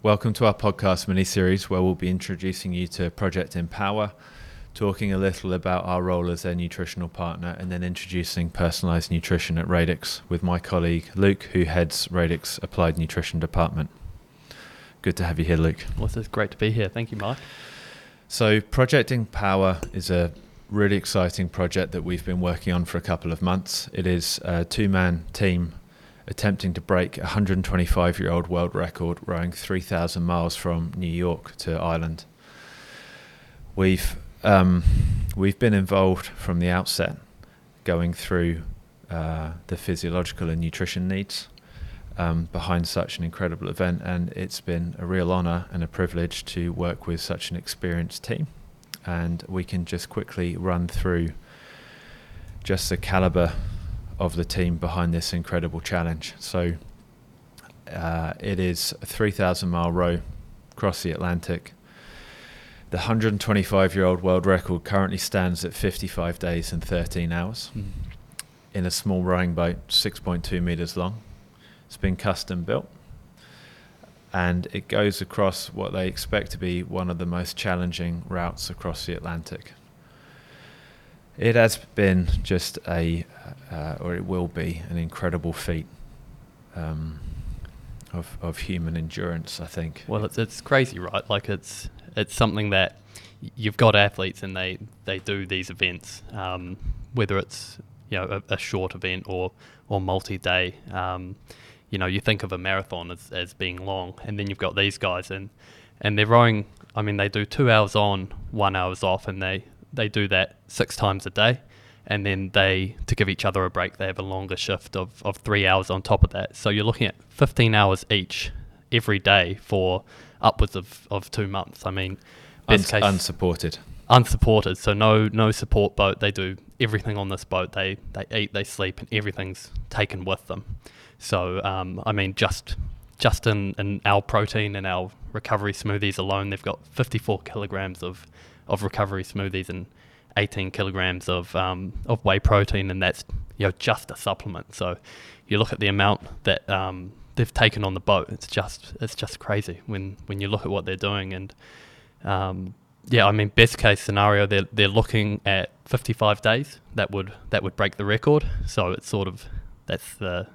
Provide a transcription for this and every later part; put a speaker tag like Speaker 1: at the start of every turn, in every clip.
Speaker 1: Welcome to our podcast mini series where we'll be introducing you to Project Empower, talking a little about our role as their nutritional partner, and then introducing personalized nutrition at Radix with my colleague Luke, who heads Radix Applied Nutrition Department. Good to have you here, Luke.
Speaker 2: Well, it's great to be here. Thank you, Mike.
Speaker 1: So, Project Empower is a really exciting project that we've been working on for a couple of months. It is a two man team attempting to break a 125 year old world record rowing 3,000 miles from New York to Ireland. We've, um, we've been involved from the outset, going through uh, the physiological and nutrition needs um, behind such an incredible event, and it's been a real honour and a privilege to work with such an experienced team. And we can just quickly run through just the calibre of the team behind this incredible challenge. So uh, it is a 3,000 mile row across the Atlantic. The 125 year old world record currently stands at 55 days and 13 hours mm. in a small rowing boat, 6.2 metres long. It's been custom built and it goes across what they expect to be one of the most challenging routes across the Atlantic. It has been just a, uh, or it will be, an incredible feat um, of of human endurance. I think.
Speaker 2: Well, it's it's crazy, right? Like it's it's something that you've got athletes and they they do these events, um, whether it's you know a, a, short event or or multi-day. Um, you know, you think of a marathon as, as being long, and then you've got these guys and and they're rowing. I mean, they do two hours on, one hours off, and they they do that six times a day. And then they, to give each other a break, they have a longer shift of, of three hours on top of that. So you're looking at 15 hours each every day for upwards of, of two months. I mean,
Speaker 1: best case, unsupported.
Speaker 2: Unsupported. So no no support boat. They do everything on this boat. They they eat, they sleep, and everything's taken with them. So um, I mean, just just in, in our protein and our recovery smoothies alone, they've got 54 kilograms of of recovery smoothies and 18 kilograms of um, of whey protein, and that's you know just a supplement. So you look at the amount that um, they've taken on the boat. It's just it's just crazy when when you look at what they're doing. And um, yeah, I mean, best case scenario, they're they're looking at 55 days. That would that would break the record. So it's sort of that's the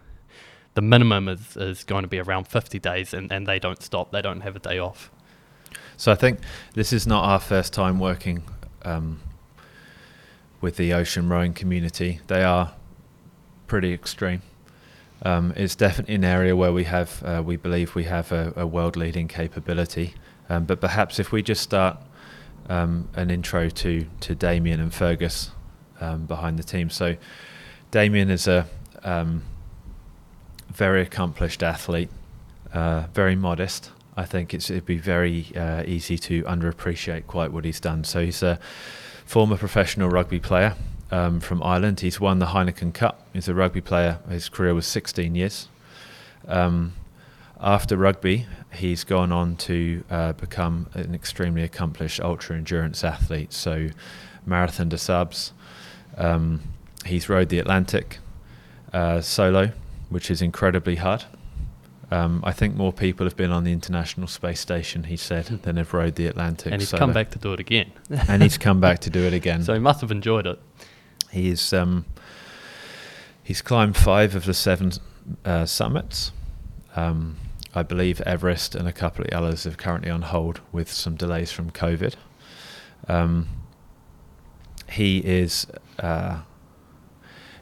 Speaker 2: the minimum is, is going to be around 50 days and, and they don't stop they don't have a day off
Speaker 1: so I think this is not our first time working um, with the ocean rowing community. They are pretty extreme. Um, it's definitely an area where we have, uh, we believe we have a, a world-leading capability. Um, but perhaps if we just start um, an intro to to Damian and Fergus um, behind the team. So Damian is a um, very accomplished athlete, uh, very modest. I think it'd be very uh, easy to underappreciate quite what he's done. So he's a former professional rugby player um, from Ireland. He's won the Heineken Cup. He's a rugby player. His career was 16 years. Um, after rugby, he's gone on to uh, become an extremely accomplished ultra endurance athlete. So, Marathon des Sables. Um, he's rowed the Atlantic uh, solo, which is incredibly hard. Um, I think more people have been on the International Space Station, he said, hmm. than have rode the Atlantic.
Speaker 2: And he's come back to do it again.
Speaker 1: and he's come back to do it again.
Speaker 2: So he must have enjoyed it.
Speaker 1: He's um, he's climbed five of the seven uh, summits. Um, I believe Everest and a couple of others are currently on hold with some delays from COVID. Um, he is. Uh,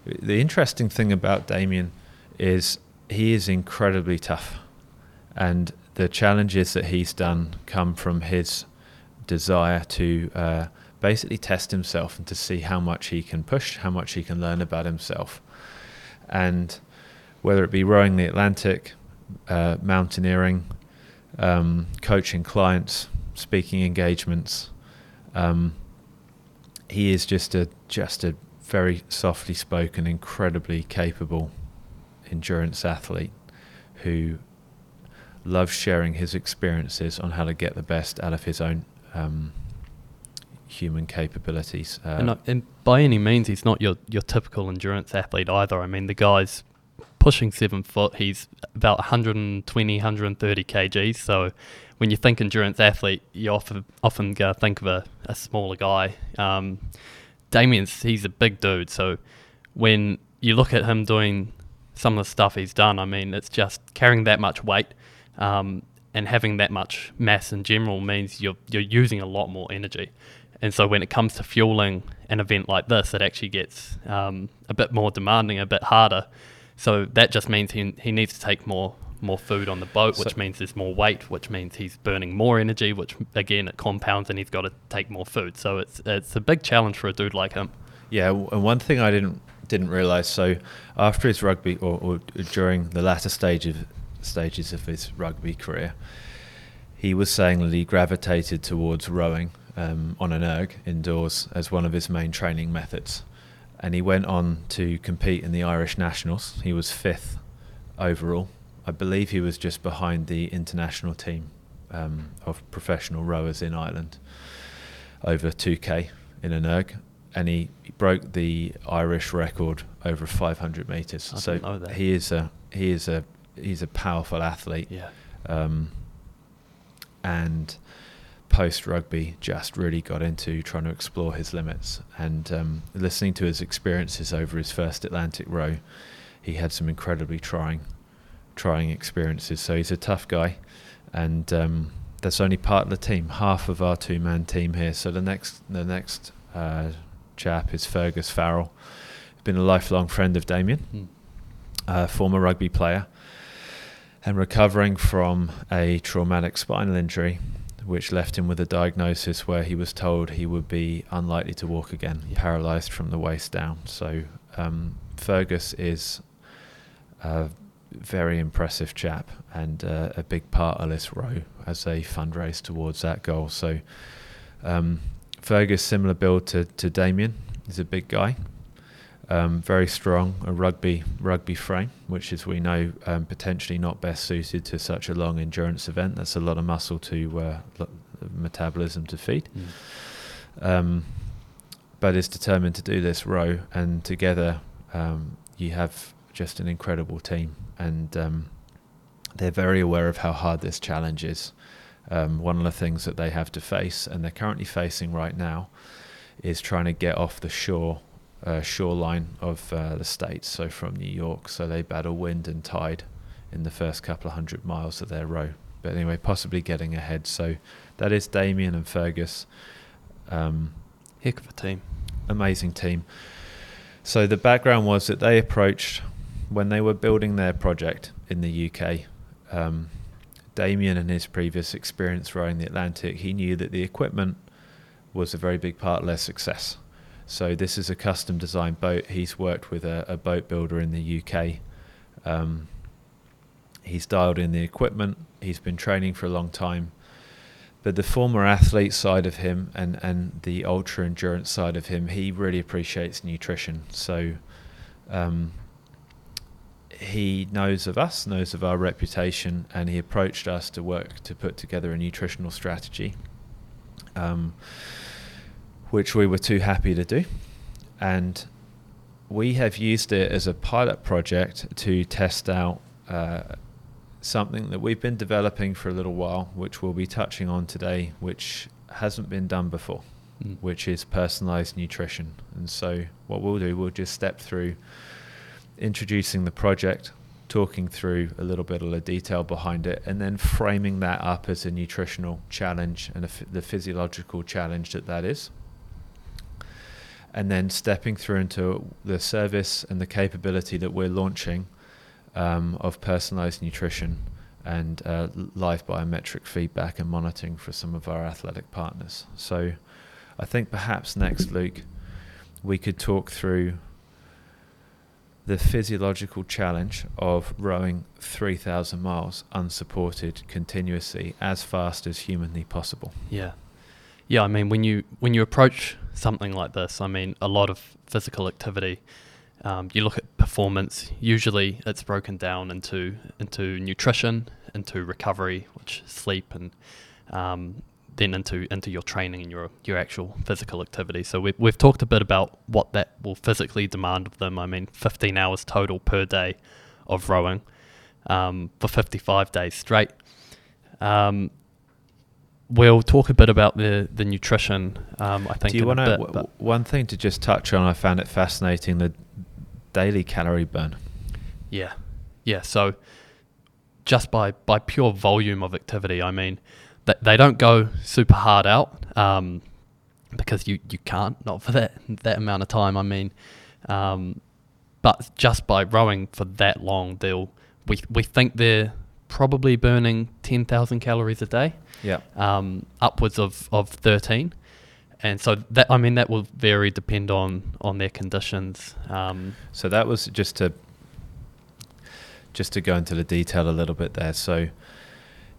Speaker 1: the interesting thing about Damian is he is incredibly tough, and the challenges that he's done come from his desire to uh, basically test himself and to see how much he can push, how much he can learn about himself, and whether it be rowing the Atlantic, uh, mountaineering, um, coaching clients, speaking engagements. Um, he is just a just a very softly spoken, incredibly capable endurance athlete who loves sharing his experiences on how to get the best out of his own um, human capabilities.
Speaker 2: Uh, and, not, and, by any means, he's not your, your typical endurance athlete either. I mean, the guy's pushing seven foot. He's about 120, 130 kgs. So when you think endurance athlete, you often often think of a, a smaller guy. Um, Damian's he's a big dude. So when you look at him doing some of the stuff he's done, I mean, it's just carrying that much weight. Um, and having that much mass in general means you're you're using a lot more energy. And so when it comes to fueling an event like this, it actually gets um, a bit more demanding, a bit harder. So that just means he, he needs to take more more food on the boat, which so means there's more weight, which means he's burning more energy, which again it compounds and he's got to take more food. So it's it's a big challenge for a dude like him.
Speaker 1: Yeah, and one thing I didn't didn't realize. So after his rugby or, or during the latter stage of stages of his rugby career, he was saying that he gravitated towards rowing um, on an erg indoors as one of his main training methods. And he went on to compete in the Irish Nationals. He was fifth overall. I believe he was just behind the international team um, of professional rowers in Ireland over 2k in an erg. And he, he broke the Irish record over 500 meters. so he is a he is a he's a powerful athlete.
Speaker 2: Yeah.
Speaker 1: Um, and post rugby, just really got into trying to explore his limits. And um, listening to his experiences over his first Atlantic row, he had some incredibly trying, trying experiences. So he's a tough guy, and um, that's only part of the team. Half of our two-man team here. So the next, the next uh, chap is Fergus Farrell, been a lifelong friend of Damian, mm. former rugby player and recovering from a traumatic spinal injury, which left him with a diagnosis where he was told he would be unlikely to walk again, yeah. paralyzed from the waist down. So um, Fergus is a very impressive chap and uh, a big part of this row as they fundraise towards that goal. So um, Fergus, similar build to, to Damian, he's a big guy, um, very strong, a rugby rugby frame, which is we know um, potentially not best suited to such a long endurance event. That's a lot of muscle to uh, metabolism to feed. Mm. Um, but is determined to do this row, and together um, you have just an incredible team, and um, they're very aware of how hard this challenge is. Um, one of the things that they have to face, and they're currently facing right now, is trying to get off the shore uh, shoreline of uh, the states, so from New York. So they battle wind and tide in the first couple of hundred miles of their row. But anyway, possibly getting ahead. So that is Damian and Fergus. Um,
Speaker 2: Heck of a team.
Speaker 1: Amazing team. So the background was that they approached when they were building their project in the UK. Um, Damian and his previous experience rowing the Atlantic, he knew that the equipment was a very big part of their success. So this is a custom designed boat. He's worked with a, a boat builder in the UK. Um, he's dialed in the equipment. He's been training for a long time. But the former athlete side of him and, and the ultra endurance side of him, he really appreciates nutrition. So um, he knows of us, knows of our reputation, and he approached us to work to put together a nutritional strategy. Um, which we were too happy to do. And we have used it as a pilot project to test out uh, something that we've been developing for a little while, which we'll be touching on today, which hasn't been done before, mm. which is personalized nutrition. And so, what we'll do, we'll just step through introducing the project, talking through a little bit of the detail behind it, and then framing that up as a nutritional challenge and the physiological challenge that that is and then stepping through into the service and the capability that we're launching um, of personalized nutrition and uh, live biometric feedback and monitoring for some of our athletic partners. So I think perhaps next, Luke, we could talk through the physiological challenge of rowing 3,000 miles unsupported continuously as fast as humanly possible.
Speaker 2: Yeah. Yeah, I mean when you when you approach something like this. I mean, a lot of physical activity. Um, you look at performance. Usually, it's broken down into into nutrition, into recovery, which is sleep, and um, then into into your training and your your actual physical activity. So we've we've talked a bit about what that will physically demand of them. I mean, 15 hours total per day of rowing um, for 55 days straight. Um, we'll talk a bit about the the nutrition. Um, I think.
Speaker 1: Do you
Speaker 2: want
Speaker 1: to? one thing to just touch on? I found it fascinating the daily calorie burn.
Speaker 2: Yeah, yeah. So just by by pure volume of activity, I mean, that they don't go super hard out um, because you you can't not for that that amount of time. I mean, um, but just by rowing for that long, they'll we we think they're probably burning ten thousand calories a day.
Speaker 1: Yeah.
Speaker 2: Um, upwards of, of thirteen. And so that I mean that will vary depend on on their conditions. Um,
Speaker 1: so that was just to just to go into the detail a little bit there. So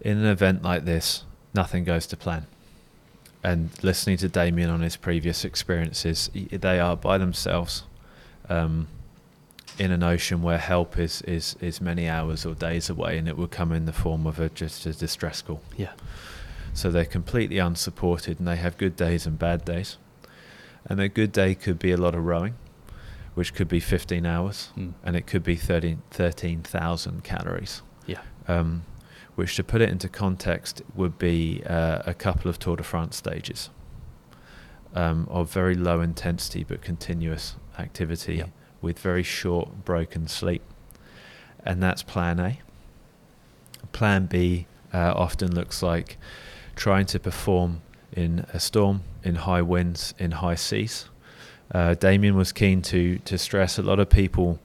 Speaker 1: in an event like this, nothing goes to plan. And listening to Damian on his previous experiences, they are by themselves. Um, in an ocean where help is, is, is many hours or days away and it will come in the form of a just a distress call.
Speaker 2: Yeah.
Speaker 1: So they're completely unsupported and they have good days and bad days. And a good day could be a lot of rowing, which could be 15 hours,
Speaker 2: mm.
Speaker 1: and it could be 13,000 calories.
Speaker 2: Yeah.
Speaker 1: Um, which, to put it into context, would be uh, a couple of Tour de France stages um, of very low intensity but continuous activity.
Speaker 2: Yep
Speaker 1: with very short, broken sleep. And that's plan A. Plan B uh, often looks like trying to perform in a storm, in high winds, in high seas. Uh, Damian was keen to to stress a lot of people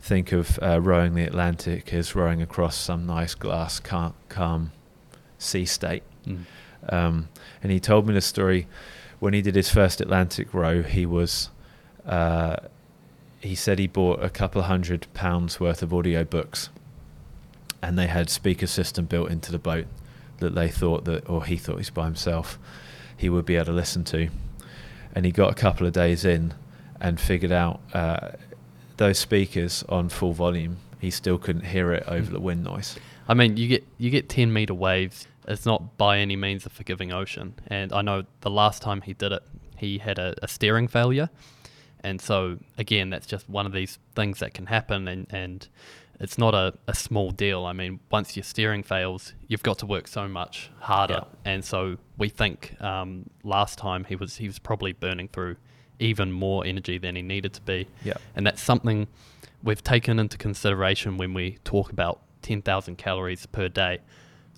Speaker 1: think of uh, rowing the Atlantic as rowing across some nice glass calm, calm sea state.
Speaker 2: Mm.
Speaker 1: Um, and he told me the story when he did his first Atlantic row. He was uh, he said he bought a couple of hundred pounds worth of audio books and they had speaker system built into the boat that they thought that or he thought he's by himself he would be able to listen to and he got a couple of days in and figured out uh, those speakers on full volume he still couldn't hear it over the wind noise
Speaker 2: i mean you get you get 10 meter waves it's not by any means a forgiving ocean and i know the last time he did it he had a, a steering failure and so again, that's just one of these things that can happen, and, and it's not a, a small deal. I mean, once your steering fails, you've got to work so much harder. Yeah. And so we think um, last time he was he was probably burning through even more energy than he needed to be.
Speaker 1: Yeah.
Speaker 2: And that's something we've taken into consideration when we talk about 10,000 calories per day.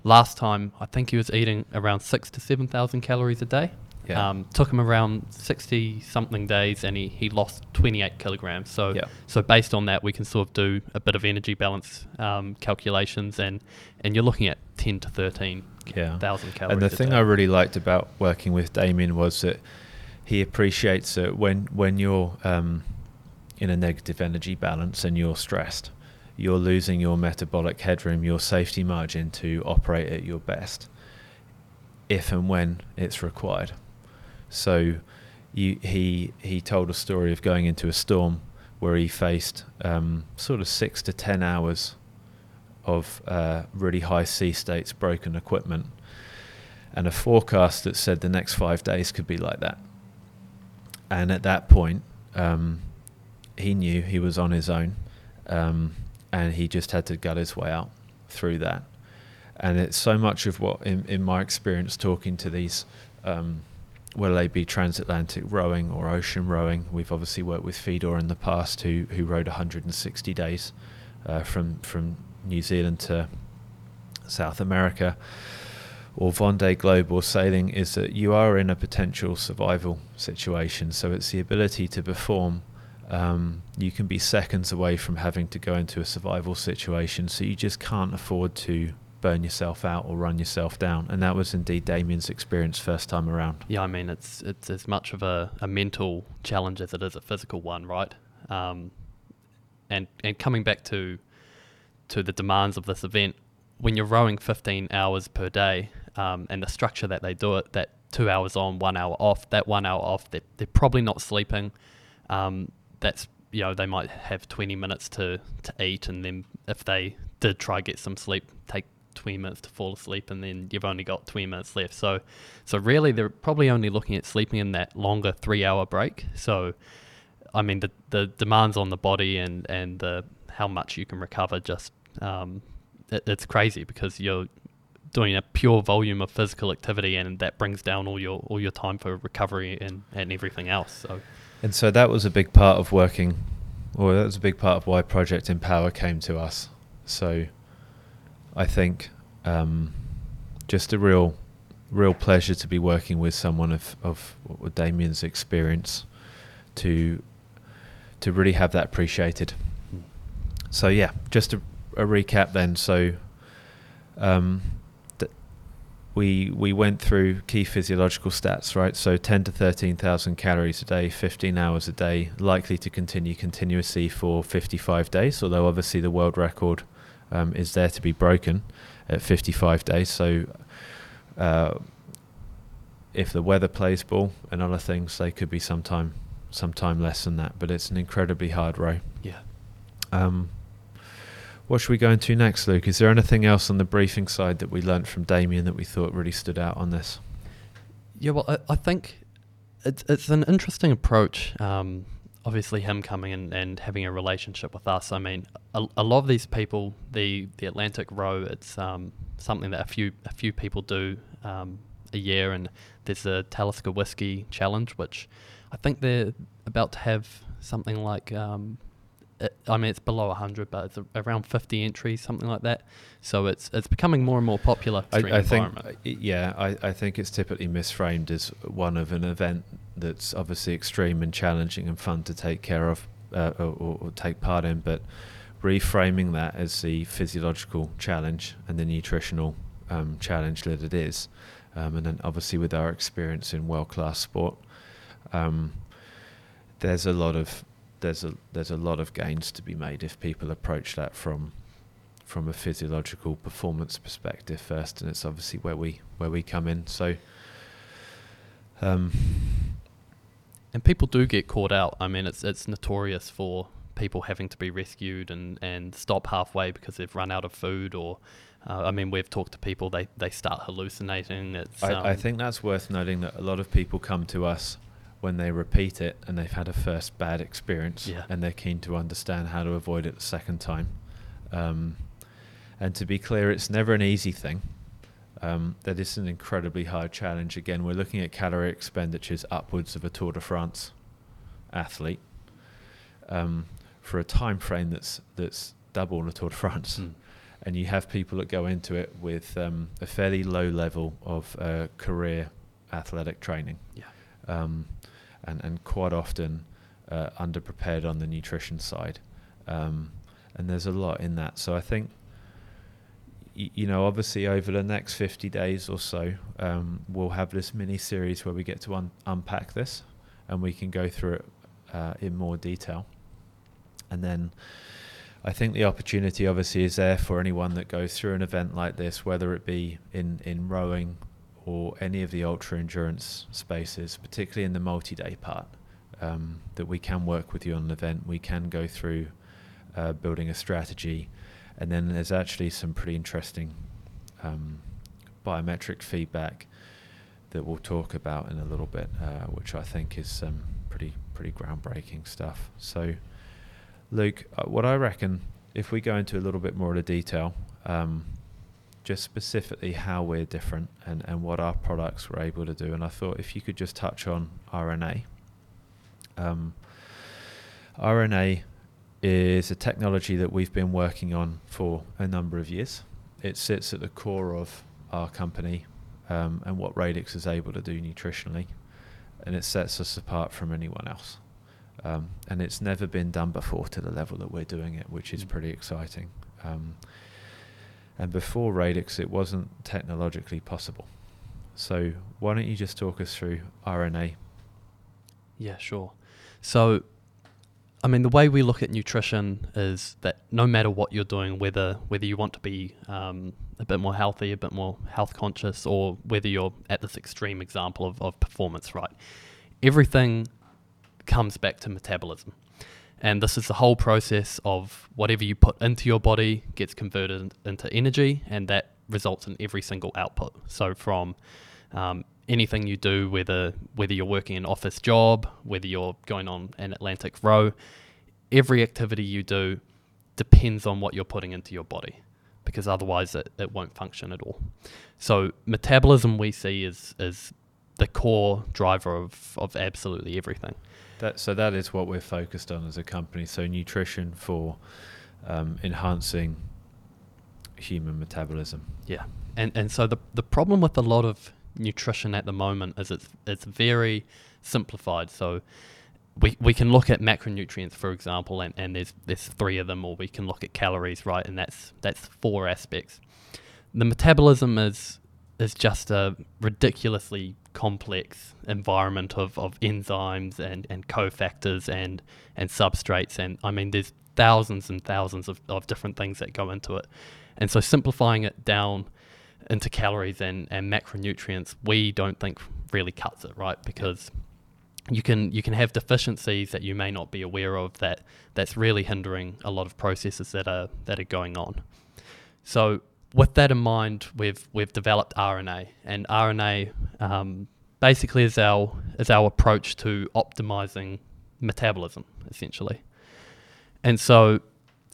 Speaker 2: Last time, I think he was eating around six to 7,000 calories a day.
Speaker 1: Yeah.
Speaker 2: Um, took him around 60 something days and he, he lost 28 kilograms. So,
Speaker 1: yeah.
Speaker 2: so based on that, we can sort of do a bit of energy balance um, calculations and, and you're looking at 10 to 13
Speaker 1: yeah.
Speaker 2: thousand calories.
Speaker 1: And the thing
Speaker 2: day.
Speaker 1: I really liked about working with Damian was that he appreciates it when, when you're um, in a negative energy balance and you're stressed, you're losing your metabolic headroom, your safety margin to operate at your best if and when it's required. So you, he he told a story of going into a storm where he faced um, sort of six to ten hours of uh, really high sea states, broken equipment, and a forecast that said the next five days could be like that. And at that point, um, he knew he was on his own, um, and he just had to gut his way out through that. And it's so much of what, in, in my experience, talking to these um, whether they be transatlantic rowing or ocean rowing. We've obviously worked with Fedor in the past, who who rowed 160 days uh, from from New Zealand to South America, or Vendée Globe or sailing. Is that you are in a potential survival situation, so it's the ability to perform. Um, you can be seconds away from having to go into a survival situation, so you just can't afford to burn yourself out or run yourself down. And that was indeed Damian's experience first time around.
Speaker 2: Yeah, I mean, it's it's as much of a, a mental challenge as it is a physical one, right? Um, and and coming back to to the demands of this event, when you're rowing 15 hours per day, um, and the structure that they do it, that two hours on, one hour off, that one hour off, they're, they're probably not sleeping. Um, that's you know they might have 20 minutes to to eat, and then if they did try get some sleep, take 20 minutes to fall asleep and then you've only got 20 minutes left. So so really they're probably only looking at sleeping in that longer 3 hour break. So I mean the the demands on the body and and the how much you can recover. Just um, it, it's crazy because you're doing a pure volume of physical activity, and that brings down all your all your time for recovery and, and everything else. So,
Speaker 1: and so that was a big part of working, or that was a big part of why Project Empower came to us. So, I think um, just a real, real pleasure to be working with someone of of Damian's experience to to really have that appreciated. So yeah, just a, a recap then. So um, we we went through key physiological stats, right? So 10 to 13,000 calories a day, 15 hours a day, likely to continue continuously for 55 days. Although obviously the world record um, is there to be broken at 55 days. So uh, if the weather plays ball and other things, they could be sometime sometime less than that. But it's an incredibly hard row.
Speaker 2: Yeah.
Speaker 1: Um, what should we go into next, Luke? Is there anything else on the briefing side that we learnt from Damian that we thought really stood out on this?
Speaker 2: Yeah, well, I, I think it's it's an interesting approach. Um, obviously, him coming in and having a relationship with us. I mean, a, a lot of these people, the the Atlantic Row, it's um, something that a few a few people do um, a year, and there's the Talisker Whisky Challenge, which I think they're about to have something like um, it, I mean, it's below 100, but it's around 50 entries, something like that. So it's it's becoming more and more popular.
Speaker 1: I, I think, yeah, I, I think it's typically misframed as one of an event that's obviously extreme and challenging and fun to take care of uh, or, or take part in, but reframing that as the physiological challenge and the nutritional um, challenge that it is, um, and then obviously with our experience in world class sport, um, there's a lot of there's a there's a lot of gains to be made if people approach that from from a physiological performance perspective first, and it's obviously where we where we come in. So, um,
Speaker 2: and people do get caught out. I mean, it's it's notorious for people having to be rescued and, and stop halfway because they've run out of food or uh, I mean we've talked to people they, they start hallucinating it's,
Speaker 1: I, um, I think that's worth noting that a lot of people come to us when they repeat it and they've had a first bad experience
Speaker 2: yeah.
Speaker 1: and they're keen to understand how to avoid it the second time. Um, and to be clear, it's never an easy thing. Um, that is an incredibly hard challenge. Again, we're looking at calorie expenditures upwards of a Tour de France athlete um, for a time frame that's that's double a Tour de France. Mm. And you have people that go into it with um, a fairly low level of uh, career athletic training.
Speaker 2: Yeah.
Speaker 1: Um, and, and quite often uh, underprepared on the nutrition side. Um, and there's a lot in that. So I think, y- you know, obviously over the next 50 days or so, um, we'll have this mini series where we get to un- unpack this and we can go through it uh, in more detail. And then I think the opportunity obviously is there for anyone that goes through an event like this, whether it be in, in rowing or any of the ultra endurance spaces, particularly in the multi day part, um, that we can work with you on an event. We can go through uh, building a strategy, and then there's actually some pretty interesting um, biometric feedback that we'll talk about in a little bit, uh, which I think is um, pretty pretty groundbreaking stuff. So, Luke, uh, what I reckon, if we go into a little bit more of the detail, um, just specifically how we're different and, and what our products were able to do. And I thought if you could just touch on RNA. Um, RNA is a technology that we've been working on for a number of years. It sits at the core of our company um, and what Radix is able to do nutritionally, and it sets us apart from anyone else. Um, and it's never been done before to the level that we're doing it, which is mm. pretty exciting. Um, and before Radix, it wasn't technologically possible. So why don't you just talk us through RNA?
Speaker 2: Yeah, sure. So, I mean, the way we look at nutrition is that no matter what you're doing, whether whether you want to be um, a bit more healthy, a bit more health conscious, or whether you're at this extreme example of, of performance, right? Everything comes back to metabolism. And this is the whole process of whatever you put into your body gets converted into energy, and that results in every single output. So from um, anything you do, whether whether you're working an office job, whether you're going on an Atlantic row, every activity you do depends on what you're putting into your body because otherwise it, it won't function at all. So metabolism we see is is the core driver of, of absolutely everything.
Speaker 1: That, so that is what we're focused on as a company. So nutrition for um, enhancing human metabolism.
Speaker 2: Yeah, and and so the the problem with a lot of nutrition at the moment is it's it's very simplified. So we we can look at macronutrients, for example, and, and there's there's three of them, or we can look at calories, right? And that's that's four aspects. The metabolism is is just a ridiculously complex environment of, of enzymes and, and cofactors and and substrates and I mean there's thousands and thousands of, of different things that go into it. And so simplifying it down into calories and, and macronutrients, we don't think really cuts it, right? Because you can you can have deficiencies that you may not be aware of that that's really hindering a lot of processes that are that are going on. So with that in mind, we've we've developed RNA, and RNA um, basically is our is our approach to optimizing metabolism, essentially. And so,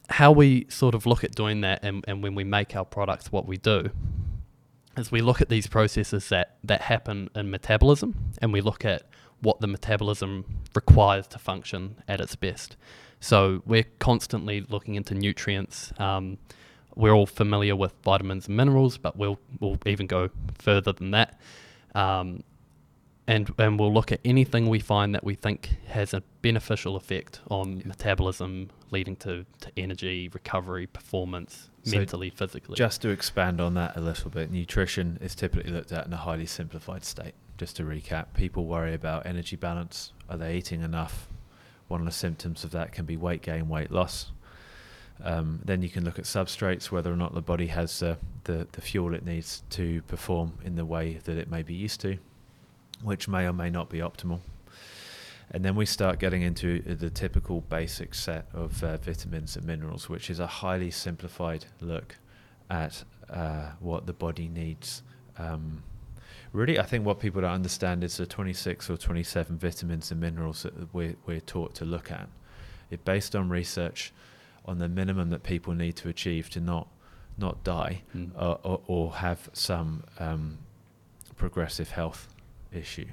Speaker 2: how we sort of look at doing that, and, and when we make our products, what we do is we look at these processes that that happen in metabolism, and we look at what the metabolism requires to function at its best. So we're constantly looking into nutrients. Um, we're all familiar with vitamins and minerals, but we'll we'll even go further than that. Um, and and we'll look at anything we find that we think has a beneficial effect on metabolism, leading to, to energy, recovery, performance, so mentally, physically.
Speaker 1: Just to expand on that a little bit, nutrition is typically looked at in a highly simplified state. Just to recap, people worry about energy balance. Are they eating enough? One of the symptoms of that can be weight gain, weight loss. Um, then you can look at substrates, whether or not the body has uh, the, the fuel it needs to perform in the way that it may be used to, which may or may not be optimal. And then we start getting into the typical basic set of uh, vitamins and minerals, which is a highly simplified look at uh, what the body needs. Um, really, I think what people don't understand is the 26 or 27 vitamins and minerals that we're, we're taught to look at. It based on research on the minimum that people need to achieve to not not die mm. or, or, or, have some um, progressive health issue.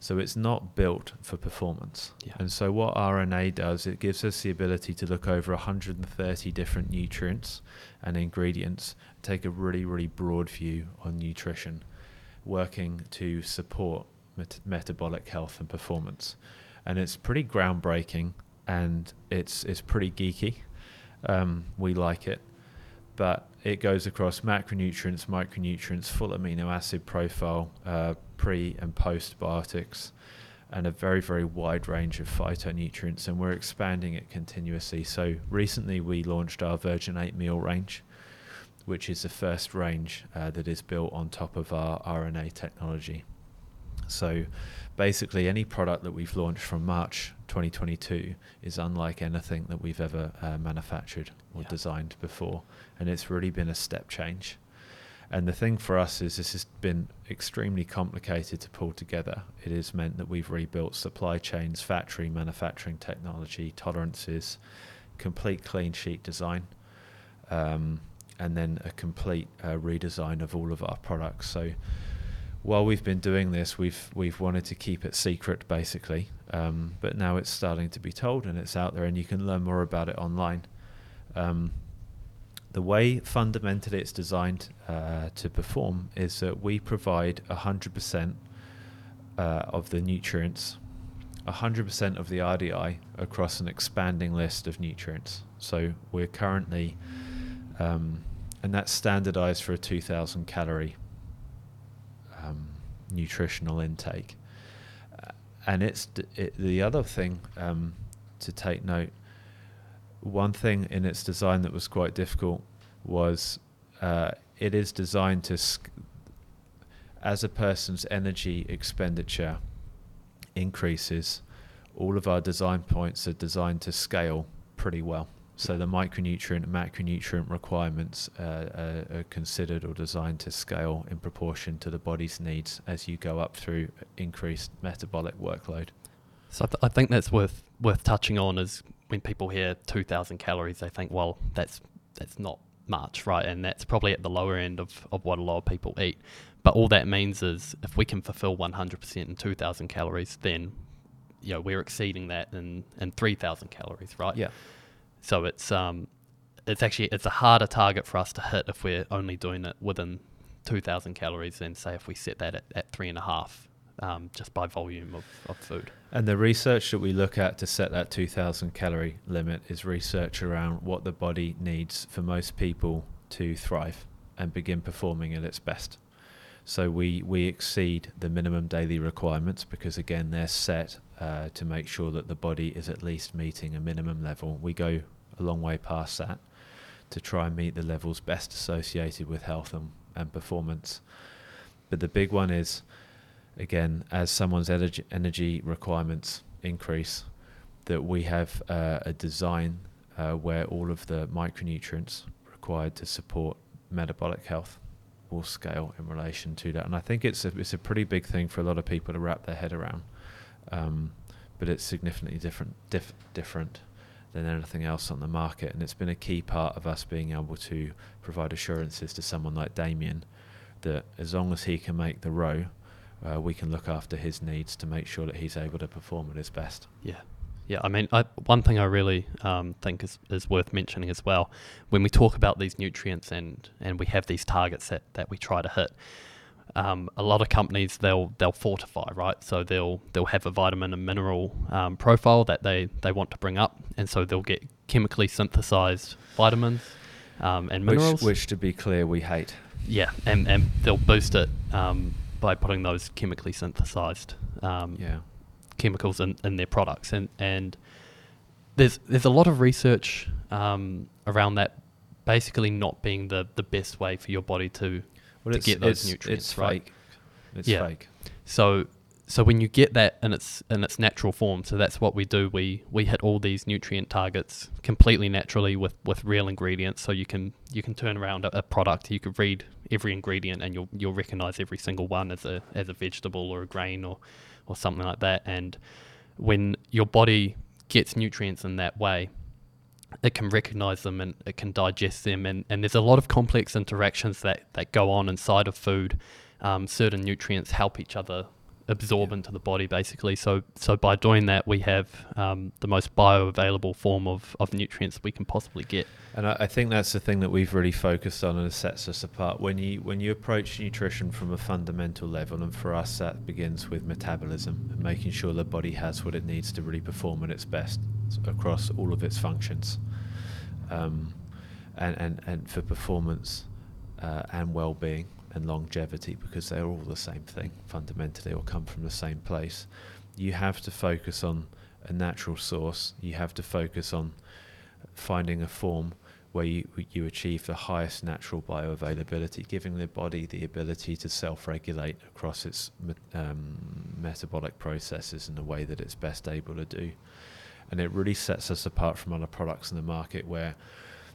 Speaker 1: So it's not built for performance. Yeah. And so what RNA does, it gives us the ability to look over 130 different nutrients and ingredients, take a really, really broad view on nutrition, working to support met- metabolic health and performance. And it's pretty groundbreaking and it's it's pretty geeky. Um, we like it, but it goes across macronutrients, micronutrients, full amino acid profile, uh, pre and postbiotics, and a very, very wide range of phytonutrients. And we're expanding it continuously. So recently we launched our Version 8 meal range, which is the first range uh, that is built on top of our RNA technology. So basically, any product that we've launched from March 2022 is unlike anything that we've ever uh, manufactured or yeah. designed before. And it's really been a step change. And the thing for us is this has been extremely complicated to pull together. It has meant that we've rebuilt supply chains, factory manufacturing technology, tolerances, complete clean sheet design, um, and then a complete uh, redesign of all of our products. So while we've been doing this, we've we've wanted to keep it secret, basically. Um, but now it's starting to be told, and it's out there, and you can learn more about it online. Um, the way fundamentally it's designed uh, to perform is that we provide 100% uh, of the nutrients, 100% of the RDI across an expanding list of nutrients. So we're currently, um, and that's standardized for a 2000 calorie um, nutritional intake. Uh, and it's d- it, the other thing um, to take note. One thing in its design that was quite difficult was uh, it is designed to, sc- as a person's energy expenditure increases, all of our design points are designed to scale pretty well. So the micronutrient and macronutrient requirements uh, are, are, considered or designed to scale in proportion to the body's needs as you go up through increased metabolic workload.
Speaker 2: So I, th- I think that's worth worth touching on is when people hear 2,000 calories, they think, well, that's that's not much, right? And that's probably at the lower end of, of what a lot of people eat. But all that means is if we can fulfill 100% in 2,000 calories, then you know we're exceeding that in, in 3,000 calories, right?
Speaker 1: Yeah.
Speaker 2: So it's um, it's actually it's a harder target for us to hit if we're only doing it within 2,000 calories than say if we set that at, at three and a half, um, just by volume of, of food.
Speaker 1: And the research that we look at to set that 2000 calorie limit is research around what the body needs for most people to thrive and begin performing at its best. So we, we exceed the minimum daily requirements because, again, they're set uh, to make sure that the body is at least meeting a minimum level. We go a long way past that to try and meet the levels best associated with health and, and performance. But the big one is again, as someone's energy, energy requirements increase, that we have uh, a design uh, where all of the micronutrients required to support metabolic health will scale in relation to that. And I think it's a, it's a pretty big thing for a lot of people to wrap their head around. Um, but it's significantly different, diff, different than anything else on the market. And it's been a key part of us being able to provide assurances to someone like Damian that as long as he can make the row, uh, we can look after his needs to make sure that he's able to perform at his best.
Speaker 2: Yeah. Yeah, I mean, I, one thing I really um, think is, is worth mentioning as well, when we talk about these nutrients and, and we have these targets that, that we try to hit, um, a lot of companies they'll they'll fortify, right? So they'll they'll have a vitamin and mineral um, profile that they, they want to bring up, and so they'll get chemically synthesized vitamins um, and minerals.
Speaker 1: Which, which, to be clear, we hate.
Speaker 2: Yeah, and, and they'll boost it um, by putting those chemically synthesized um,
Speaker 1: yeah.
Speaker 2: chemicals in, in their products. And, and there's there's a lot of research um, around that basically not being the, the best way for your body to,
Speaker 1: well,
Speaker 2: to get those
Speaker 1: it's,
Speaker 2: nutrients.
Speaker 1: It's
Speaker 2: right?
Speaker 1: fake. It's
Speaker 2: yeah.
Speaker 1: fake.
Speaker 2: So so when you get that in its in its natural form, so that's what we do. We we hit all these nutrient targets completely naturally with, with real ingredients. So you can you can turn around a, a product. You could read every ingredient and you'll you'll recognize every single one as a as a vegetable or a grain or or something like that. And when your body gets nutrients in that way, it can recognize them and it can digest them. And, and there's a lot of complex interactions that, that go on inside of food. Um, certain nutrients help each other absorb
Speaker 1: Yeah.
Speaker 2: into the body basically. So so by doing that, we have um, the most bioavailable form of, of nutrients we can possibly get.
Speaker 1: And I, I think that's the thing that we've really focused on and it sets us apart. When you when you approach nutrition from a fundamental level, and for us that begins with metabolism and making sure the body has what it needs to really perform at its best across all of its functions, um, and, and and for performance uh, and well-being and longevity, because they're all the same thing fundamentally, or come from the same place. You have to focus on a natural source. You have to focus on finding a form where you, you achieve the highest natural bioavailability, giving the body the ability to self-regulate across its um, metabolic processes in the way that it's best able to do. And it really sets us apart from other products in the market where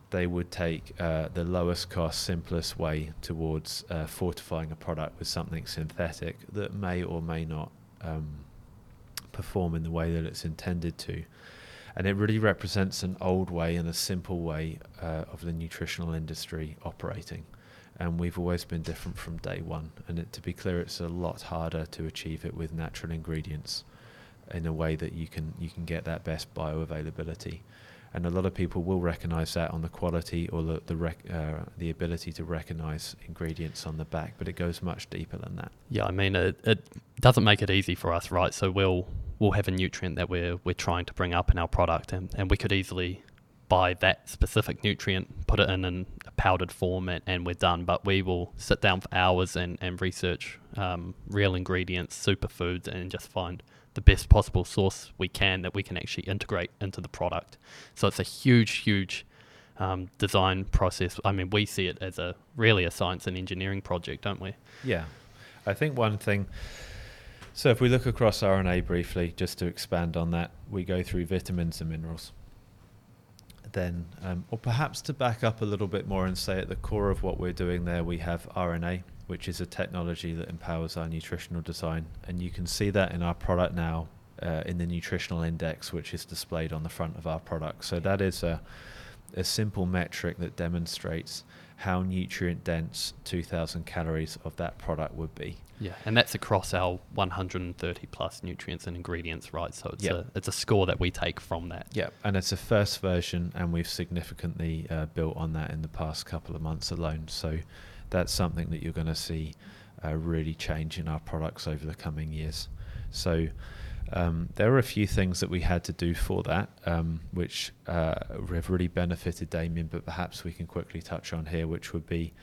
Speaker 1: they would take uh, the lowest cost, simplest way towards uh, fortifying a product with something synthetic that may or may not um, perform in the way that it's intended to and it really represents an old way and a simple way uh, of the nutritional industry operating. And we've always been different from day one. And it, to be clear, it's a lot harder to achieve it with natural ingredients in a way that you can you can get that best bioavailability. And a lot of people will recognise that on the quality or the the, rec- uh, the ability to recognise ingredients on the back, but it goes much deeper than that.
Speaker 2: Yeah, I mean it, it doesn't make it easy for us, right? So we'll we'll have a nutrient that we're we're trying to bring up in our product, and, and we could easily buy that specific nutrient, put it in, in a powdered form, and, and we're done. But we will sit down for hours and and research um, real ingredients, superfoods, and just find the best possible source we can that we can actually integrate into the product. So it's a huge, huge um, design process. I mean, we see it as a really a science and engineering project, don't we?
Speaker 1: Yeah. I think one thing. So, if we look across RNA briefly, just to expand on that, we go through vitamins and minerals. Then, um, or perhaps to back up a little bit more and say at the core of what we're doing there, we have RNA, which is a technology that empowers our nutritional design. And you can see that in our product now uh, in the nutritional index, which is displayed on the front of our product. So that is a, a simple metric that demonstrates how nutrient dense 2000 calories of that product would be.
Speaker 2: Yeah, and that's across our 130 plus nutrients and ingredients, right? So it's
Speaker 1: Yep.
Speaker 2: a it's a score that we take from that.
Speaker 1: Yeah, and it's a first version, and we've significantly uh, built on that in the past couple of months alone. So that's something that you're going to see uh, really change in our products over the coming years. So um, there are a few things that we had to do for that, um, which uh, have really benefited Damian, but perhaps we can quickly touch on here, which would be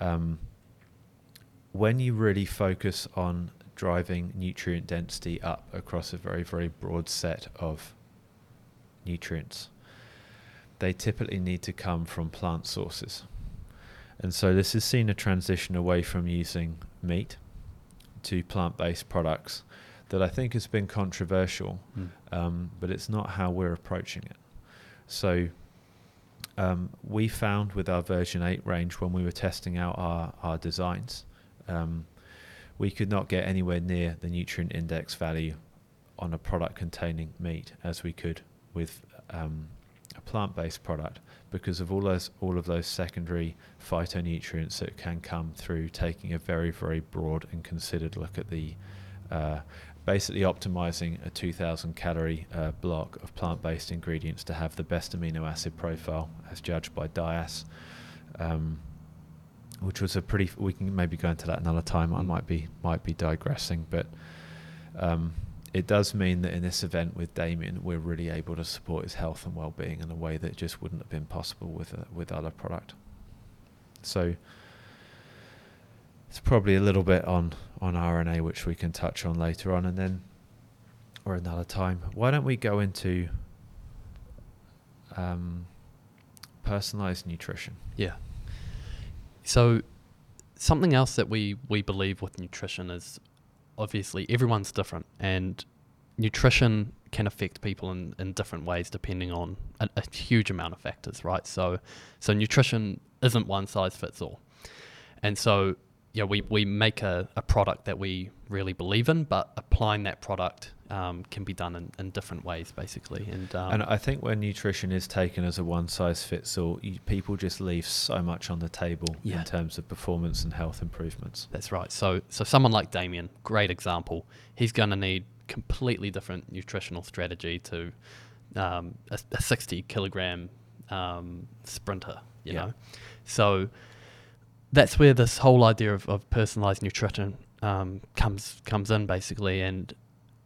Speaker 1: um, when you really focus on driving nutrient density up across a very, very broad set of nutrients, they typically need to come from plant sources. And so this has seen a transition away from using meat to plant based products that I think has been controversial,
Speaker 2: Mm.
Speaker 1: um, but it's not how we're approaching it. So um, we found with our version 8 range when we were testing out our, our designs, um, we could not get anywhere near the nutrient index value on a product containing meat as we could with um, a plant-based product because of all those all of those secondary phytonutrients that can come through taking a very very broad and considered look at the uh, basically optimizing a 2000 calorie uh, block of plant-based ingredients to have the best amino acid profile as judged by DIAAS um, which was a pretty we can maybe go into that another time I
Speaker 2: Mm.
Speaker 1: might be might be digressing but um, it does mean that in this event with Damian we're really able to support his health and well-being in a way that just wouldn't have been possible with a, with other product. So it's probably a little bit on on RNA which we can touch on later on and then or another time. Why don't we go into um, personalized nutrition?
Speaker 2: Yeah. So something else that we we believe with nutrition is obviously everyone's different and nutrition can affect people in, in different ways depending on a, a huge amount of factors, right? So so nutrition isn't one size fits all. And so yeah, we, we make a, a product that we really believe in, but applying that product um, can be done in, in different ways, basically. And, um,
Speaker 1: and I think when nutrition is taken as a one size fits all, you, people just leave so much on the table
Speaker 2: Yeah.
Speaker 1: in terms of performance and health improvements.
Speaker 2: That's right. So, so someone like Damian, great example. He's going to need completely different nutritional strategy to um, a, a 60 kilogram um, sprinter. You
Speaker 1: Yeah.
Speaker 2: know, so that's where this whole idea of, of personalized nutrition um, comes comes in basically. And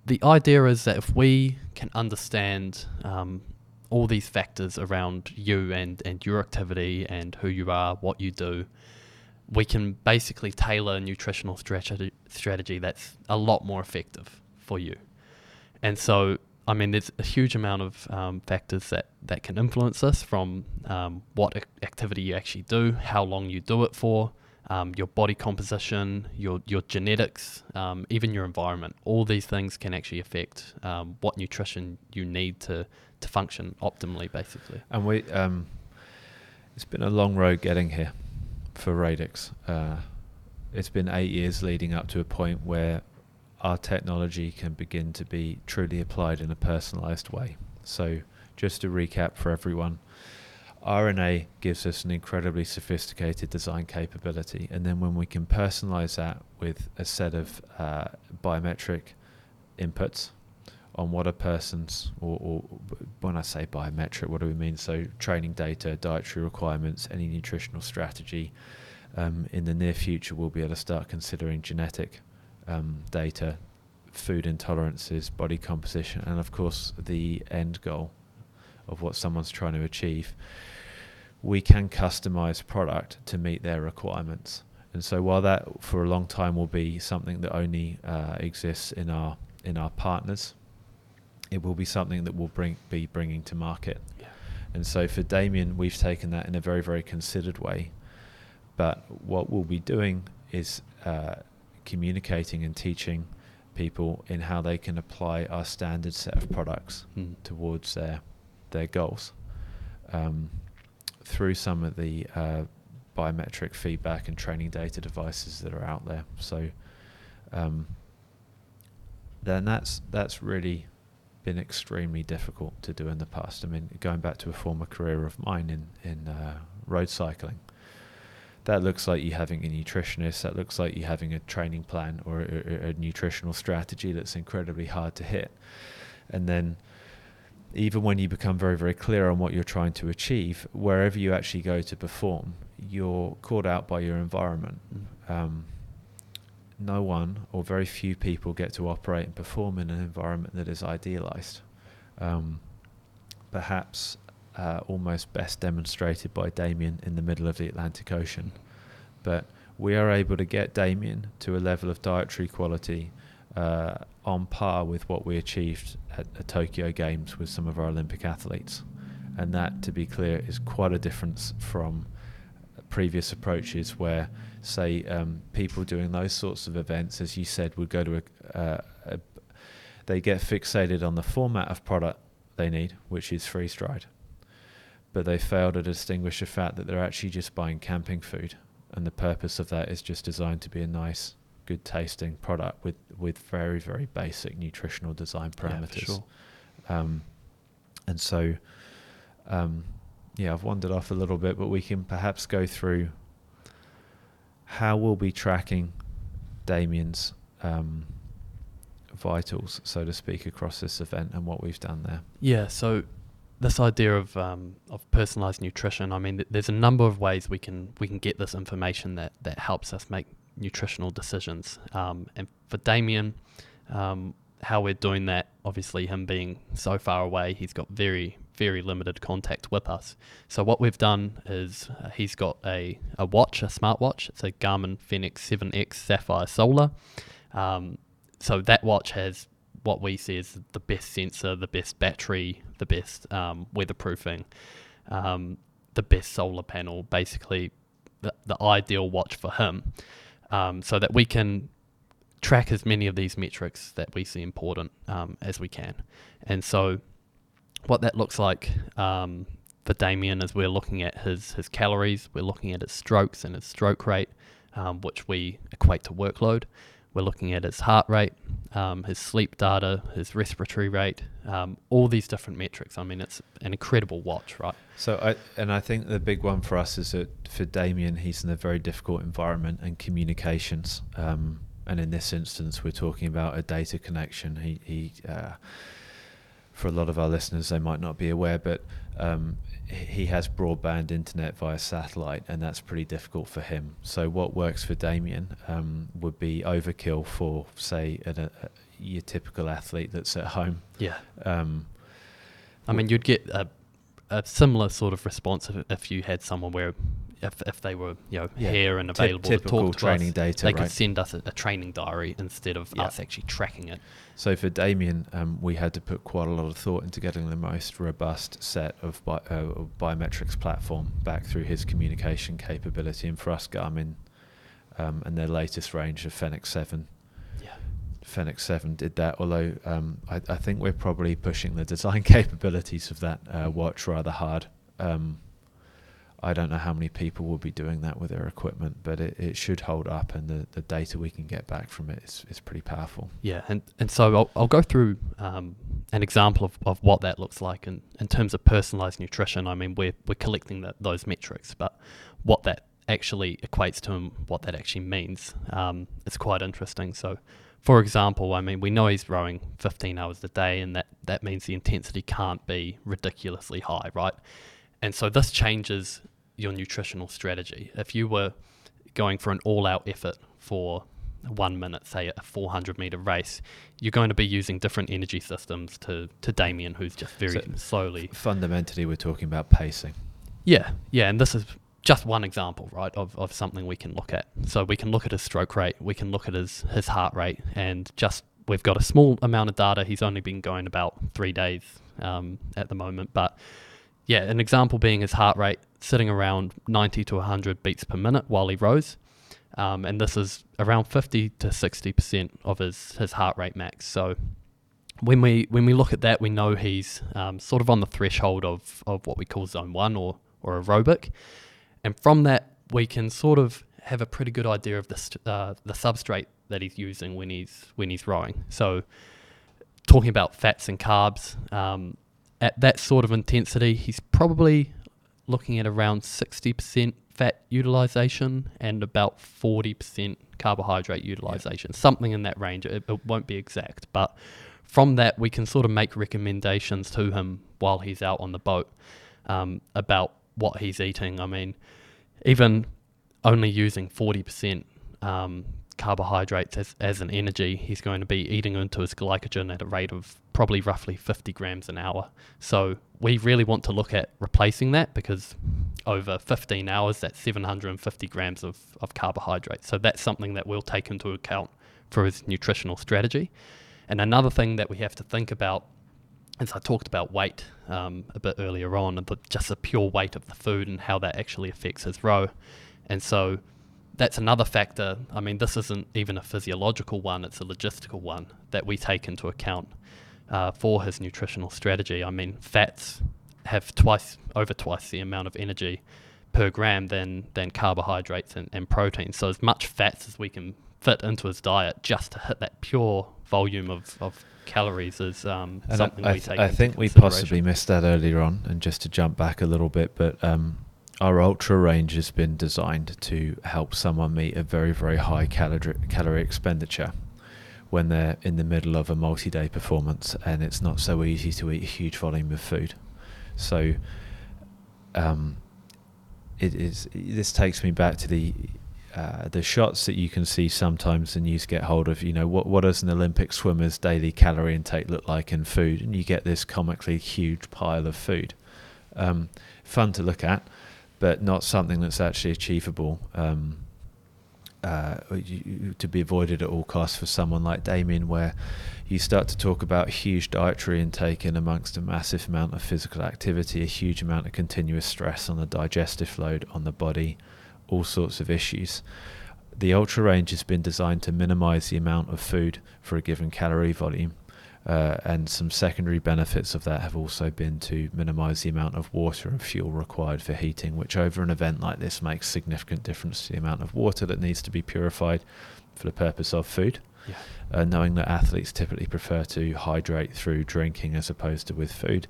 Speaker 2: the idea is that if we can understand um, all these factors around you and, and your activity and who you are, what you do, we can basically tailor a nutritional strategy, strategy that's a lot more effective for you. And so, I mean, there's a huge amount of um, factors that, that can influence this from um, what activity you actually do, how long you do it for, um, your body composition, your, your genetics, um, even your environment. All these things can actually affect um, what nutrition you need to, to function optimally, basically.
Speaker 1: And we, um, it's been a long road getting here for Radix. Uh, it's been eight years leading up to a point where our technology can begin to be truly applied in a personalized way. So, just to recap for everyone, RNA gives us an incredibly sophisticated design capability, and then when we can personalize that with a set of uh, biometric inputs on what a person's, or, or when I say biometric, what do we mean? So, training data, dietary requirements, any nutritional strategy. Um, in the near future, we'll be able to start considering genetic um, data, food intolerances, body composition, and of course, the end goal of what someone's trying to achieve. We can customize product to meet their requirements. And so, while that for a long time will be something that only uh, exists in our in our partners, it will be something that we'll bring be bringing to market.
Speaker 2: Yeah.
Speaker 1: And so for Damian, we've taken that in a very very considered way. But what we'll be doing is uh, communicating and teaching people in how they can apply our standard set of products
Speaker 2: Mm.
Speaker 1: towards their their goals um, through some of the uh, biometric feedback and training data devices that are out there. So um, then that's that's really been extremely difficult to do in the past. I mean, going back to a former career of mine in in uh, road cycling, that looks like you having a nutritionist. That looks like you having a training plan or a, a nutritional strategy that's incredibly hard to hit. And then, even when you become very very clear on what you're trying to achieve, wherever you actually go to perform, you're caught out by your environment.
Speaker 2: Mm.
Speaker 1: Um, no one or very few people get to operate and perform in an environment that is idealized. Um, perhaps uh, almost best demonstrated by Damian in the middle of the Atlantic Ocean. But we are able to get Damian to a level of dietary quality uh, on par with what we achieved at the Tokyo Games with some of our Olympic athletes. And that, to be clear, is quite a difference from previous approaches where say um, people doing those sorts of events, as you said, would go to a, uh, a, they get fixated on the format of product they need, which is freeze dried, but they fail to distinguish the fact that they're actually just buying camping food, and the purpose of that is just designed to be a nice, good tasting product with with very very basic nutritional design parameters.
Speaker 2: Yeah, sure.
Speaker 1: um, and so, um, yeah, I've wandered off a little bit, but we can perhaps go through how we'll be tracking Damian's um, vitals, so to speak, across this event and what we've done there.
Speaker 2: Yeah, so this idea of um, of personalized nutrition, I mean, th- there's a number of ways we can we can get this information that that helps us make nutritional decisions. Um, and for Damian, um, how we're doing that, obviously him being so far away, he's got very very limited contact with us. So what we've done is uh, he's got a, a watch, a smartwatch. It's a Garmin Fenix 7X Sapphire Solar. Um, so that watch has what we see as the best sensor, the best battery, the best um, weatherproofing, um, the best solar panel, basically the, the ideal watch for him. Um, so that we can track as many of these metrics that we see important um, as we can. And so what that looks like um, for Damian is we're looking at his, his calories, we're looking at his strokes and his stroke rate, um, which we equate to workload. We're looking at his heart rate, um, his sleep data, his respiratory rate, um, all these different metrics. I mean, it's an incredible watch, right?
Speaker 1: So, I, and I think the big one for us is that for Damian, he's in a very difficult environment and communications. Um, and in this instance, we're talking about a data connection. He, he uh, for a lot of our listeners, they might not be aware, but um, he has broadband internet via satellite, and that's pretty difficult for him. So, what works for Damian um, would be overkill for, say, a, a, your typical athlete that's at home.
Speaker 2: Yeah.
Speaker 1: Um,
Speaker 2: I mean, you'd get a, a similar sort of response if, if you had someone where if, if they were you know
Speaker 1: Yeah.
Speaker 2: here and available to talk to
Speaker 1: training
Speaker 2: us,
Speaker 1: data,
Speaker 2: they
Speaker 1: right?
Speaker 2: could send us a, a training diary instead of
Speaker 1: Yeah.
Speaker 2: us actually tracking it.
Speaker 1: So for Damian, um, we had to put quite a lot of thought into getting the most robust set of, bi- uh, biometrics platform back through his communication capability. And for us, Garmin um, and their latest range of Fenix 7,
Speaker 2: Yeah.
Speaker 1: Fenix 7 did that. Although um, I, I think we're probably pushing the design capabilities of that uh, watch rather hard. Um, I don't know how many people will be doing that with their equipment, but it, it should hold up, and the, the data we can get back from it is, is pretty powerful.
Speaker 2: Yeah, and, and so I'll, I'll go through um, an example of, of what that looks like in, in terms of personalized nutrition. I mean, we're, we're collecting that, those metrics, but what that actually equates to and what that actually means um, is quite interesting. So, for example, I mean, we know he's rowing 15 hours a day, and that, that means the intensity can't be ridiculously high, right? And so this changes your nutritional strategy. If you were going for an all out effort for one minute, say a 400 meter race, you're going to be using different energy systems to, to Damian, who's just very
Speaker 1: So-
Speaker 2: slowly.
Speaker 1: Fundamentally, we're talking about pacing.
Speaker 2: Yeah, yeah, and this is just one example, right, of, of something we can look at. So we can look at his stroke rate, we can look at his, his heart rate, and just we've got a small amount of data. He's only been going about three days um, at the moment, but yeah, an example being his heart rate sitting around 90 to 100 beats per minute while he rows. Um, and this is around 50 to 60% of his, his heart rate max. So when we when we look at that, we know he's um, sort of on the threshold of, of what we call zone one or, or aerobic. And from that, we can sort of have a pretty good idea of the, st- uh, the substrate that he's using when he's when he's rowing. So talking about fats and carbs, um, at that sort of intensity, he's probably looking at around 60% fat utilization and about 40% carbohydrate utilization, yeah. something in that range. It, it, won't be exact, but from that, we can sort of make recommendations to him while he's out on the boat um, about what he's eating. I mean, even only using 40% um, carbohydrates as, as an energy, he's going to be eating into his glycogen at a rate of probably roughly 50 grams an hour. So we really want to look at replacing that because over 15 hours, that's 750 grams of, of carbohydrates. So that's something that we'll take into account for his nutritional strategy. And another thing that we have to think about as I talked about weight um, a bit earlier on, and just the pure weight of the food and how that actually affects his row. And so that's another factor. I mean, this isn't even a physiological one, it's a logistical one that we take into account uh, for his nutritional strategy. I mean, fats have twice, over twice the amount of energy per gram than, than carbohydrates and, and protein. So, as much fats as we can fit into his diet just to hit that pure volume of, of calories is um, something
Speaker 1: I,
Speaker 2: we take.
Speaker 1: I think we possibly missed that earlier on, and just to jump back a little bit, but um, our ultra range has been designed to help someone meet a very very high calorie calorie expenditure when they're in the middle of a multi-day performance, and it's not so easy to eat a huge volume of food. So, um, it is. This takes me back to the uh, the shots that you can see sometimes and you get hold of, you know, what what does an Olympic swimmer's daily calorie intake look like in food? And you get this comically huge pile of food. Um, fun to look at, but not something that's actually achievable. Um, uh, to be avoided at all costs for someone like Damian, where you start to talk about huge dietary intake in amongst a massive amount of physical activity, a huge amount of continuous stress on the digestive load on the body, all sorts of issues. The Ultra range has been designed to minimize the amount of food for a given calorie volume. Uh, and some secondary benefits of that have also been to minimize the amount of water and fuel required for heating, which over an event like this makes significant difference to the amount of water that needs to be purified for the purpose of food. Yeah. Uh, knowing that athletes typically prefer to hydrate through drinking as opposed to with food,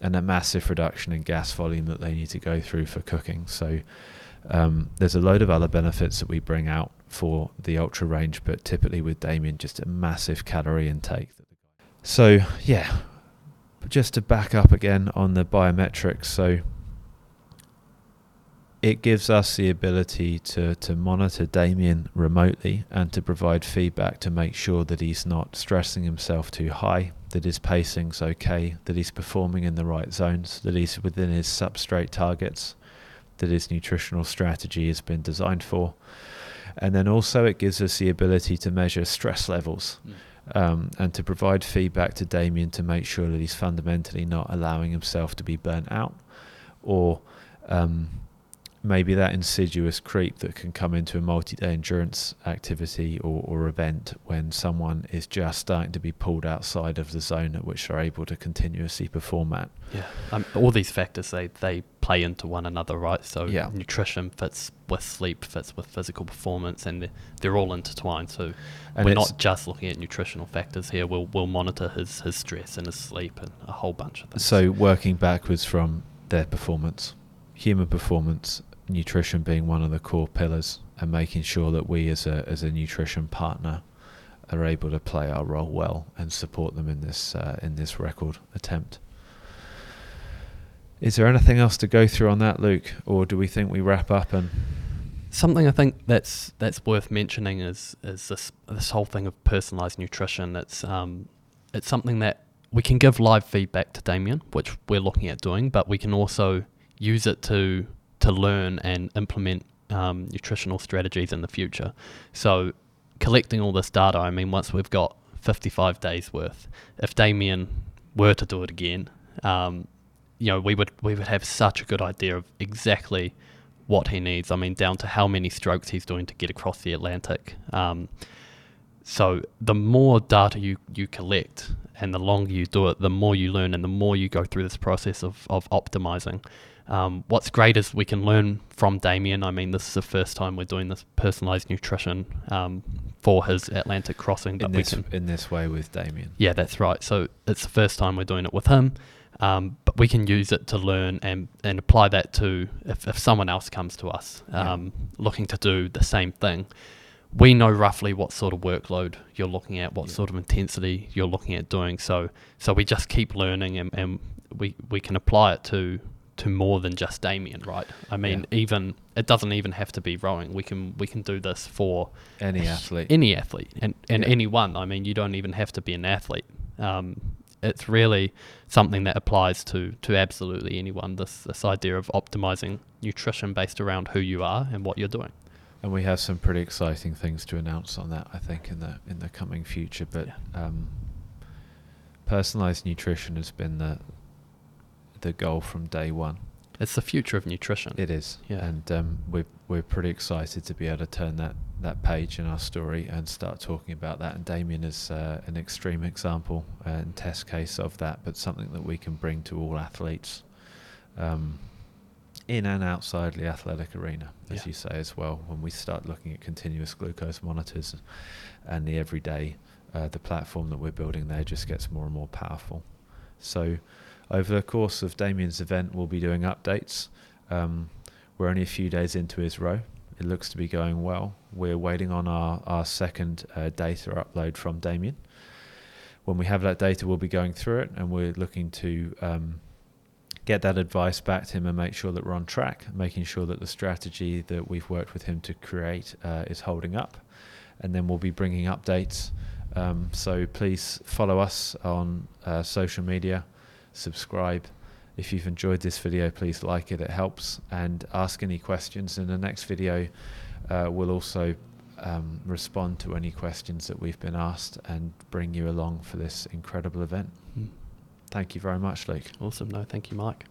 Speaker 1: and a massive reduction in gas volume that they need to go through for cooking. So, um, there's a load of other benefits that we bring out for the ultra range, but typically with Damian, just a massive calorie intake. So, yeah, just to back up again on the biometrics. So, it gives us the ability to, to monitor Damian remotely and to provide feedback to make sure that he's not stressing himself too high, that his pacing's okay, that he's performing in the right zones, that he's within his substrate targets that his nutritional strategy has been designed for. And then also, it gives us the ability to measure stress levels mm. Um, and to provide feedback to Damian to make sure that he's fundamentally not allowing himself to be burnt out or um, maybe that insidious creep that can come into a multi-day endurance activity or, or event when someone is just starting to be pulled outside of the zone at which they're able to continuously perform at.
Speaker 2: Yeah, um, all these factors they they play into one another, right? So yeah. nutrition fits with sleep, fits with physical performance, and they're, they're all intertwined. So and we're not just looking at nutritional factors here. We'll we'll monitor his his stress and his sleep and a whole bunch of things.
Speaker 1: So working backwards from their performance, human performance, nutrition being one of the core pillars and making sure that we as a as a nutrition partner are able to play our role well and support them in this uh, in this record attempt. Is there anything else to go through on that, Luke, or do we think we wrap up and?
Speaker 2: Something I think that's that's worth mentioning is is this this whole thing of personalized nutrition. It's um it's something that we can give live feedback to Damian, which we're looking at doing, but we can also use it to to learn and implement um, nutritional strategies in the future. So, collecting all this data, I mean, once we've got 55 days worth, if Damian were to do it again, um, you know, we would we would have such a good idea of exactly what he needs. I mean, down to how many strokes he's doing to get across the Atlantic. Um, so the more data you, you collect and the longer you do it, the more you learn and the more you go through this process of, of optimizing Um, what's great is we can learn from Damian. I mean, this is the first time we're doing this personalized nutrition um, for his Atlantic crossing, but
Speaker 1: in
Speaker 2: we
Speaker 1: this
Speaker 2: can
Speaker 1: in this way with Damian.
Speaker 2: yeah, that's right. So it's the first time we're doing it with him, um, but we can use it to learn and, and apply that to if, if someone else comes to us
Speaker 1: Yeah.
Speaker 2: um, looking to do the same thing. We know roughly what sort of workload you're looking at, what
Speaker 1: Yeah.
Speaker 2: sort of intensity you're looking at doing. So so we just keep learning and, and we, we can apply it to to more than just Damian, right? I mean, even it doesn't even have to be rowing. We can we can do this for
Speaker 1: Any athlete.
Speaker 2: any athlete and, and
Speaker 1: Yeah.
Speaker 2: anyone. I mean, you don't even have to be an athlete. Um, it's really something that applies to, to absolutely anyone. This this idea of optimizing nutrition based around who you are and what you're doing.
Speaker 1: And we have some pretty exciting things to announce on that, I think, in the in the coming future. But um, personalized nutrition has been the the goal from day one.
Speaker 2: It's the future of nutrition.
Speaker 1: It is,
Speaker 2: Yeah.
Speaker 1: and um, we're we're pretty excited to be able to turn that that page in our story and start talking about that. And Damian is uh, an extreme example and test case of that, but something that we can bring to all athletes, um, in and outside the athletic arena, as
Speaker 2: Yeah.
Speaker 1: you say as well. When we start looking at continuous glucose monitors and the everyday, uh, the platform that we're building there just gets more and more powerful. So over the course of Damian's event, we'll be doing updates. Um, we're only a few days into his row. It looks to be going well. We're waiting on our, our second uh, data upload from Damian. When we have that data, we'll be going through it and we're looking to um, get that advice back to him and make sure that we're on track, making sure that the strategy that we've worked with him to create uh, is holding up. And then we'll be bringing updates. Um, so please follow us on uh, social media subscribe. If you've enjoyed this video, please like it, it helps. And ask any questions. In the next video, uh, we'll also um, respond to any questions that we've been asked and bring you along for this incredible event.
Speaker 2: Mm.
Speaker 1: Thank you very much, Luke.
Speaker 2: Awesome. No, thank you, Mike.